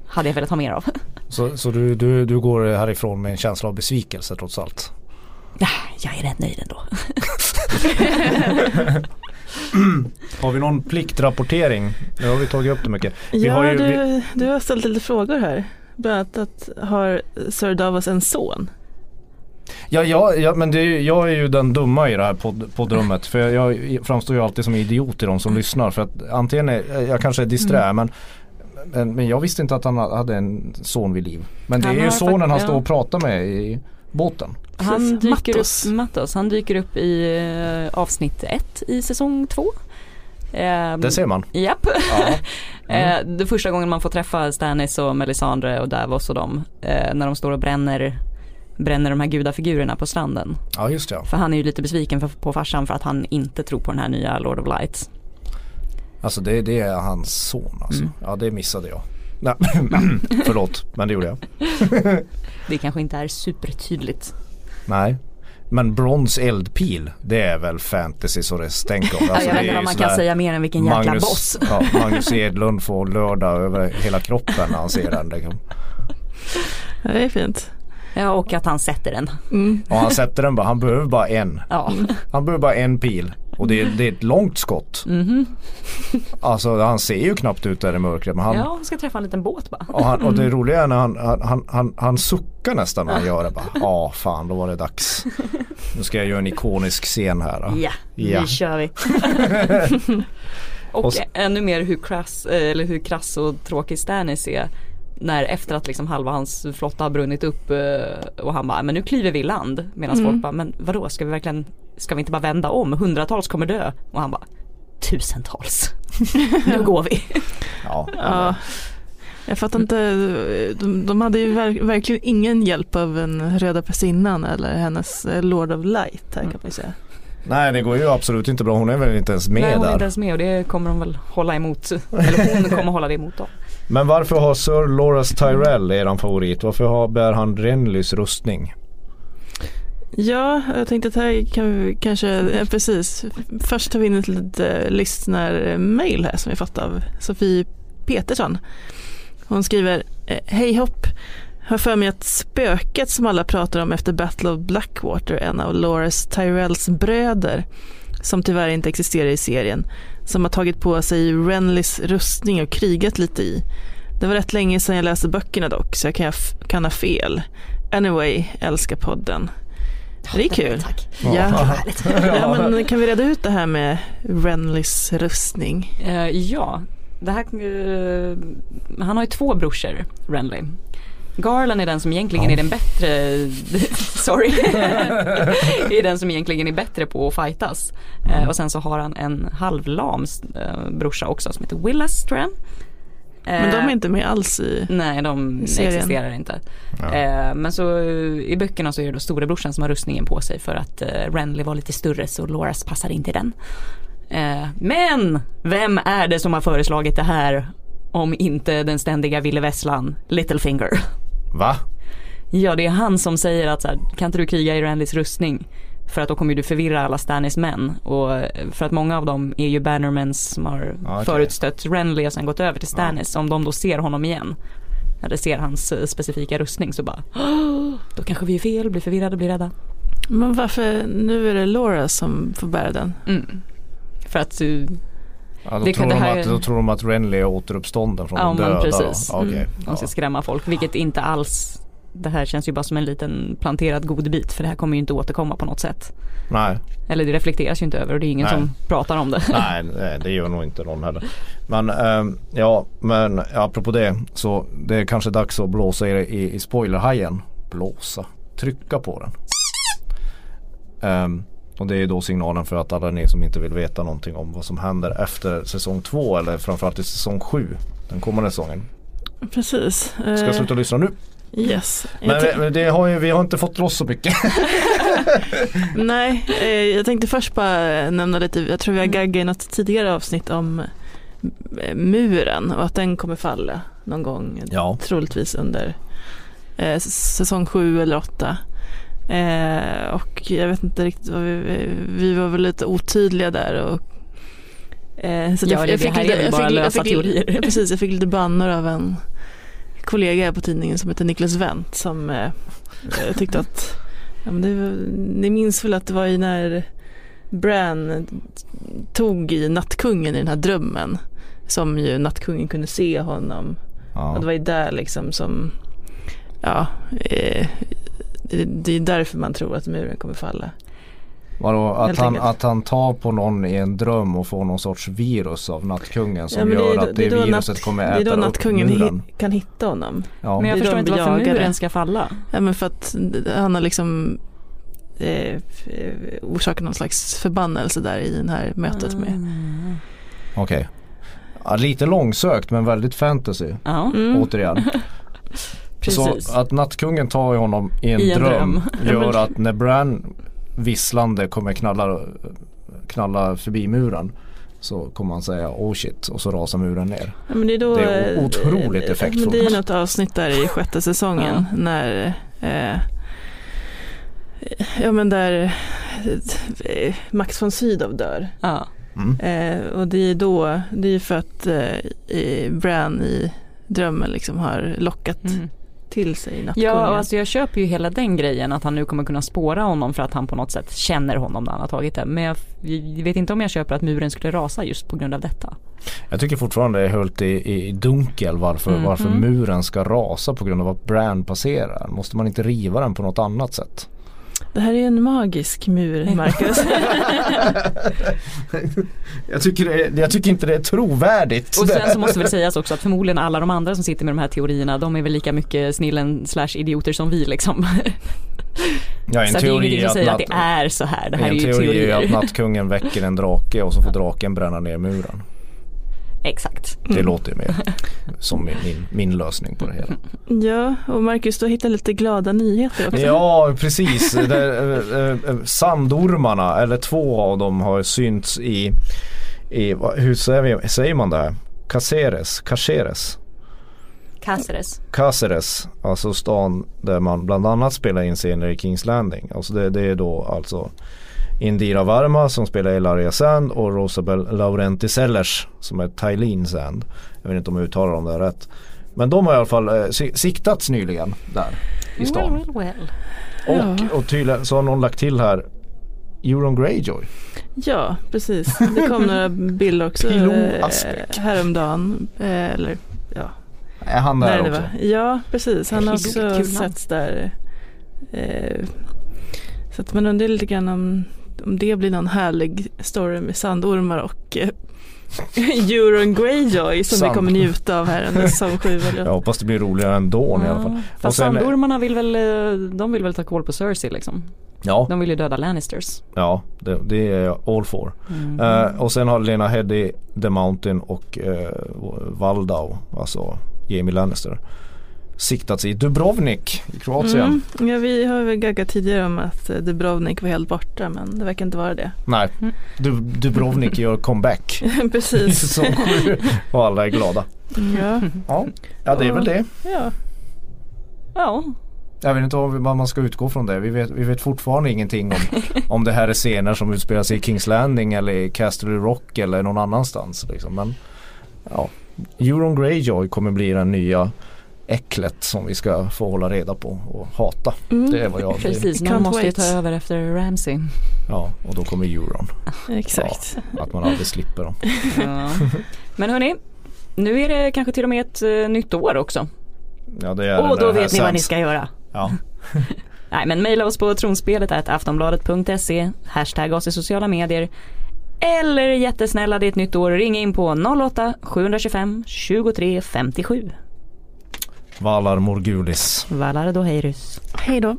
hade jag velat ha mer av. Så, så du, du, du går härifrån med en känsla av besvikelse trots allt. Nej, jag är rätt nöjd ändå. [LAUGHS] Har vi någon pliktrapportering? Nu har vi tagit upp det mycket. Vi ja, har ju, du, vi, du har ställt lite frågor här. Bland annat att har Sir Davos en son? ja, ja, ja men det jag är ju den dumma i det här podd, poddrummet. För jag, jag framstår ju alltid som idiot till de som lyssnar. För att antingen är, jag kanske är disträ men men, men jag visste inte att han hade en son vid liv. Men det Han är ju sonen fakt- han står och pratar med i båten. Han dyker Mattos. upp, Mattos, han dyker upp i eh, avsnitt ett i säsong två. Ehm, Det ser man. Japp. Ja. [LAUGHS] Eh, det första gången man får träffa Stannis och Melisandre och Davos och dem. Eh, när de står och bränner, bränner de här gudafigurerna på stranden. ja just det. ja. För han är ju lite besviken för, på farsan för att han inte tror på den här nya Lord of Lights. Alltså det, det är hans son alltså. Mm. Ja det missade jag. Nej, [CLEARS THROAT] förlåt men det gjorde jag. Det kanske inte är supertydligt. Nej. Men brons eldpil det är väl fantasy så det stänker [LAUGHS] om. Alltså, jag vet inte ju man kan säga mer än vilken jäkla Magnus, boss. [LAUGHS] ja, Magnus Edlund får lördag över hela kroppen när han ser den. Liksom. Ja, det är fint. Ja och att han sätter den. Mm. Och han sätter den bara, han behöver bara en. Ja. Han behöver bara en pil. Och det är, det är ett långt skott. Mhm. Alltså han ser ju knappt ut där i mörkret. Men han, Ja, han ska träffa en liten båt bara. och, han, och det roliga är när han, han, han, han, suckar nästan när han gör det. [LAUGHS] Ja fan då var det dags. Nu ska jag göra en ikonisk scen här. Ja, Ja. nu kör vi. [LAUGHS] och Och ännu mer hur krass, eller hur krass och tråkig Stannis är. När efter att liksom halva hans flotta har brunnit upp eh, och han bara, men nu kliver vi i land. Medan folk bara, men vadå, ska vi verkligen, ska vi inte bara vända om? Hundratals kommer dö. Och han bara, tusentals. [LAUGHS] nu går vi. Ja. Ja. Jag fattar inte, de, de hade ju ver- verkligen ingen hjälp av en röda pressinnan eller hennes eh, Lord of Light här kan man ju säga. Nej det går ju absolut inte bra. Hon är väl inte ens med Nej, hon är där. inte ens med och det kommer de väl hålla emot. Eller hon kommer hålla det emot dem. Men varför har Sir Loras Tyrell eran favorit? Varför har, bär han Renlys rustning? Ja, jag tänkte att här kan vi kanske, ja, precis. Först tar vi in ett litet eh, lyssnarmail eh, här som vi fått av Sofie Petersson. Hon skriver, hej hopp, har för mig att spöket som alla pratar om efter Battle of Blackwater, en av Loras Tyrells bröder, som tyvärr inte existerar i serien, som har tagit på sig Renlys rustning och krigat lite i. Det var rätt länge sedan jag läste böckerna dock, så jag kan, kan ha fel. Anyway, älskar podden. Det är kul. [LAUGHS] Tack. [LAUGHS] Ja. ja, men kan vi reda ut det här med Renlys rustning? Eh, ja, det här, eh, han har ju två brorsor, Renly. Garland är den som egentligen Ja. är den bättre, [LAUGHS] sorry, [LAUGHS] är den som egentligen är bättre på att fightas. Eh, och sen så har han en halvlam eh, brorsa också som heter Willas tror jag. Men de Eh, är inte med alls i Nej, de serien. existerar inte. Ja. Eh, men så eh, i böckerna så är det då storebrorsan som har rustningen på sig för att eh, Renly var lite större så Loras passar inte i den. Eh, men vem är det som har föreslagit det här om inte den ständiga Ville Vesslan, Littlefinger? Va? Ja, det är han som säger att så här, kan inte du kriga i Randys rustning? För att då kommer du förvirra alla Stannis män och eh, för att många av dem är ju Bannermans som har okej. förutstött Renly och sen gått över till Stannis. Om de då ser honom igen eller ser hans eh, specifika rustning så bara "Åh, då kanske vi är fel, blir förvirrade, blir rädda. Men varför, nu är det Laura som får bära den. Mm. För att eh, Ja, då, Det tror det de här- att, då tror de att Renly är återuppstånden från Ja de döda. precis. Mm. De ska Ja. skrämma folk vilket inte alls det här känns ju bara som en liten planterad godbit för det här kommer ju inte återkomma på något sätt. Nej, Eller det reflekteras ju inte över och det är ingen Nej. som pratar om det. [LAUGHS] nej, nej, det gör nog inte någon heller. Men ehm, ja, men apropå det så det är kanske dags att blåsa i, i, i spoilerhajen. Blåsa, trycka på den. Ehm, och det är då signalen för att alla ni som inte vill veta någonting om vad som händer efter säsong två eller framförallt i säsong sju. Den kommande säsongen. Precis. Ska jag Eh, sluta lyssna nu? Yes. Men, det har ju, vi har inte fått loss så mycket. [LAUGHS] Nej, eh, jag tänkte först bara nämna lite, jag tror vi har gaggat i något tidigare avsnitt om eh, muren och att den kommer falla någon gång, Ja. troligtvis under eh, säsong sju eller åtta. Eh, och jag vet inte riktigt vad vi, vi var väl lite otydliga där och eh, så Ja, det- det här är väl jag bara fick, jag lösa fick, teorier. Ja, [LAUGHS] precis, jag fick lite bannor av en kollega på tidningen som heter Niklas Wendt som eh, eh, tyckte att ja, men det, var- ni minns väl att det var i när Bran tog i Nattkungen i den här drömmen som ju Nattkungen kunde se honom och det Ja. var ju där liksom som ja eh, det, det är därför man tror att muren kommer falla. Vadå, att han, att han tar på någon i en dröm och får någon sorts virus av nattkungen som Ja, det gör då- att det, det viruset natt- kommer Det är äta då upp Nattkungen muren. hi- kan hitta honom. Ja. Men jag Det förstår inte varför jagade. muren ska falla. Ja men för att han har liksom eh, eh, orsakat någon slags förbannelse där i det här mötet med. Mm. Okej. Ja, lite långsökt men väldigt fantasy. Ja, Mm. Återigen. [LAUGHS] precis. Så att nattkungen tar honom i en, I en dröm, dröm. gör att när Bran visslande kommer knalla, knalla förbi muren så kommer han säga oh shit och så rasar muren ner. Ja, men det är då, Det är eh, otroligt effektfullt. Det är något avsnitt där i sjätte säsongen när eh, Ja men där eh, Max von Sydow dör. Ja. Mm. Eh, och det är då, det är för att eh, i Bran i drömmen liksom har lockat Mm. Till sig nattkungen. Ja, alltså jag köper ju hela den grejen att han nu kommer kunna spåra honom för att han på något sätt känner honom när han har tagit det. Men jag vet inte om jag köper att muren skulle rasa just på grund av detta. Jag tycker fortfarande det är höljt i, i dunkel varför, Mhm. varför muren ska rasa på grund av att Bran passerar. Måste man inte riva den på något annat sätt? Det här är en magisk mur, Marcus. [LAUGHS] Jag tycker, det, jag tycker inte det är trovärdigt. Och sen så måste väl sägas också att förmodligen alla de andra som sitter med de här teorierna de är väl lika mycket snillen slash idioter som vi liksom. [LAUGHS] ja, en så att det är teori att, säger att det är så här. Det här är en ju teori är ju att nattkungen väcker en drake och så får draken bränna ner muren. Exakt. Det låter ju mer [LAUGHS] som min, min, min lösning på det hela. ja, och Marcus du har hittat lite glada nyheter också. Ja precis, det, äh, äh, sandormarna eller två av dem har synts i, i hur säger, vi, säger man det här? Caceres, Caceres, Cáceres. Caceres, alltså stan där man bland annat spelar in scener i Kings Landing. Alltså det, det är då alltså Indira Varma som spelar Ilaria Sand och Rosabel Laurenti Sellers som är Tylin Sand. Jag vet inte om jag uttalar dem där rätt. Men de har i alla fall eh, si- siktats nyligen där i stan. Well, well, well. Ja. Och, och tydligen så har någon lagt till här Euron Greyjoy. Ja, precis. Det kom några bilder också eh, häromdagen. Eh, eller ja, Är han där det också? Ja, precis. Han har också setts där. Eh, så att man undrar lite grann om om det blir någon härlig story med sandormar och eh, [LAUGHS] Euron Greyjoy som Sand. vi kommer njuta av här under säsong 7. Eller? Jag hoppas det blir roligare ändå i alla fall. Ja, Och fast sen- sandormarna vill väl, eh, de vill väl ta koll på Cersei liksom. Ja, De vill ju döda Lannisters. ja det, det är jag all for. Mm. Eh, och sen har Lena Headey, The Mountain och uh, Valdau, alltså Jamie Lannister, siktats i Dubrovnik i Kroatien. Mm. Ja, vi har väl gaggat tidigare om att eh, Dubrovnik var helt borta men det verkar inte vara det. Nej, du, Dubrovnik gör comeback [LAUGHS] Precis. [LAUGHS] säsong 7 och alla är glada. Ja. Ja, ja det är väl det. ja. Ja, Jag vet inte vad man ska utgå från det. Vi vet, vi vet fortfarande ingenting om, [LAUGHS] om det här är scener som utspelar sig i Kings Landing eller i Castle Rock eller någon annanstans. Liksom. Men ja, Euron Greyjoy kommer bli den nya äcklet som vi ska få hålla reda på och hata. Mm. Det är vad jag vill. precis. Någon måste ju ta över efter Ramsey. Ja, och då kommer Euron. [LAUGHS] Exakt. Att man aldrig slipper dem. [LAUGHS] Ja. Men hörni, nu är det kanske till och med ett eh, nytt år också. Ja, det är Och då vet ni vad ni ska göra. Ja, [LAUGHS] Nej men mejla oss på tronspelet aftonbladet.se, hashtag oss i sociala medier. Eller jättesnälla det är ett nytt år, ring in på 08-725 23 57. Valar Morgulis. Valar då Heirus. Hej då.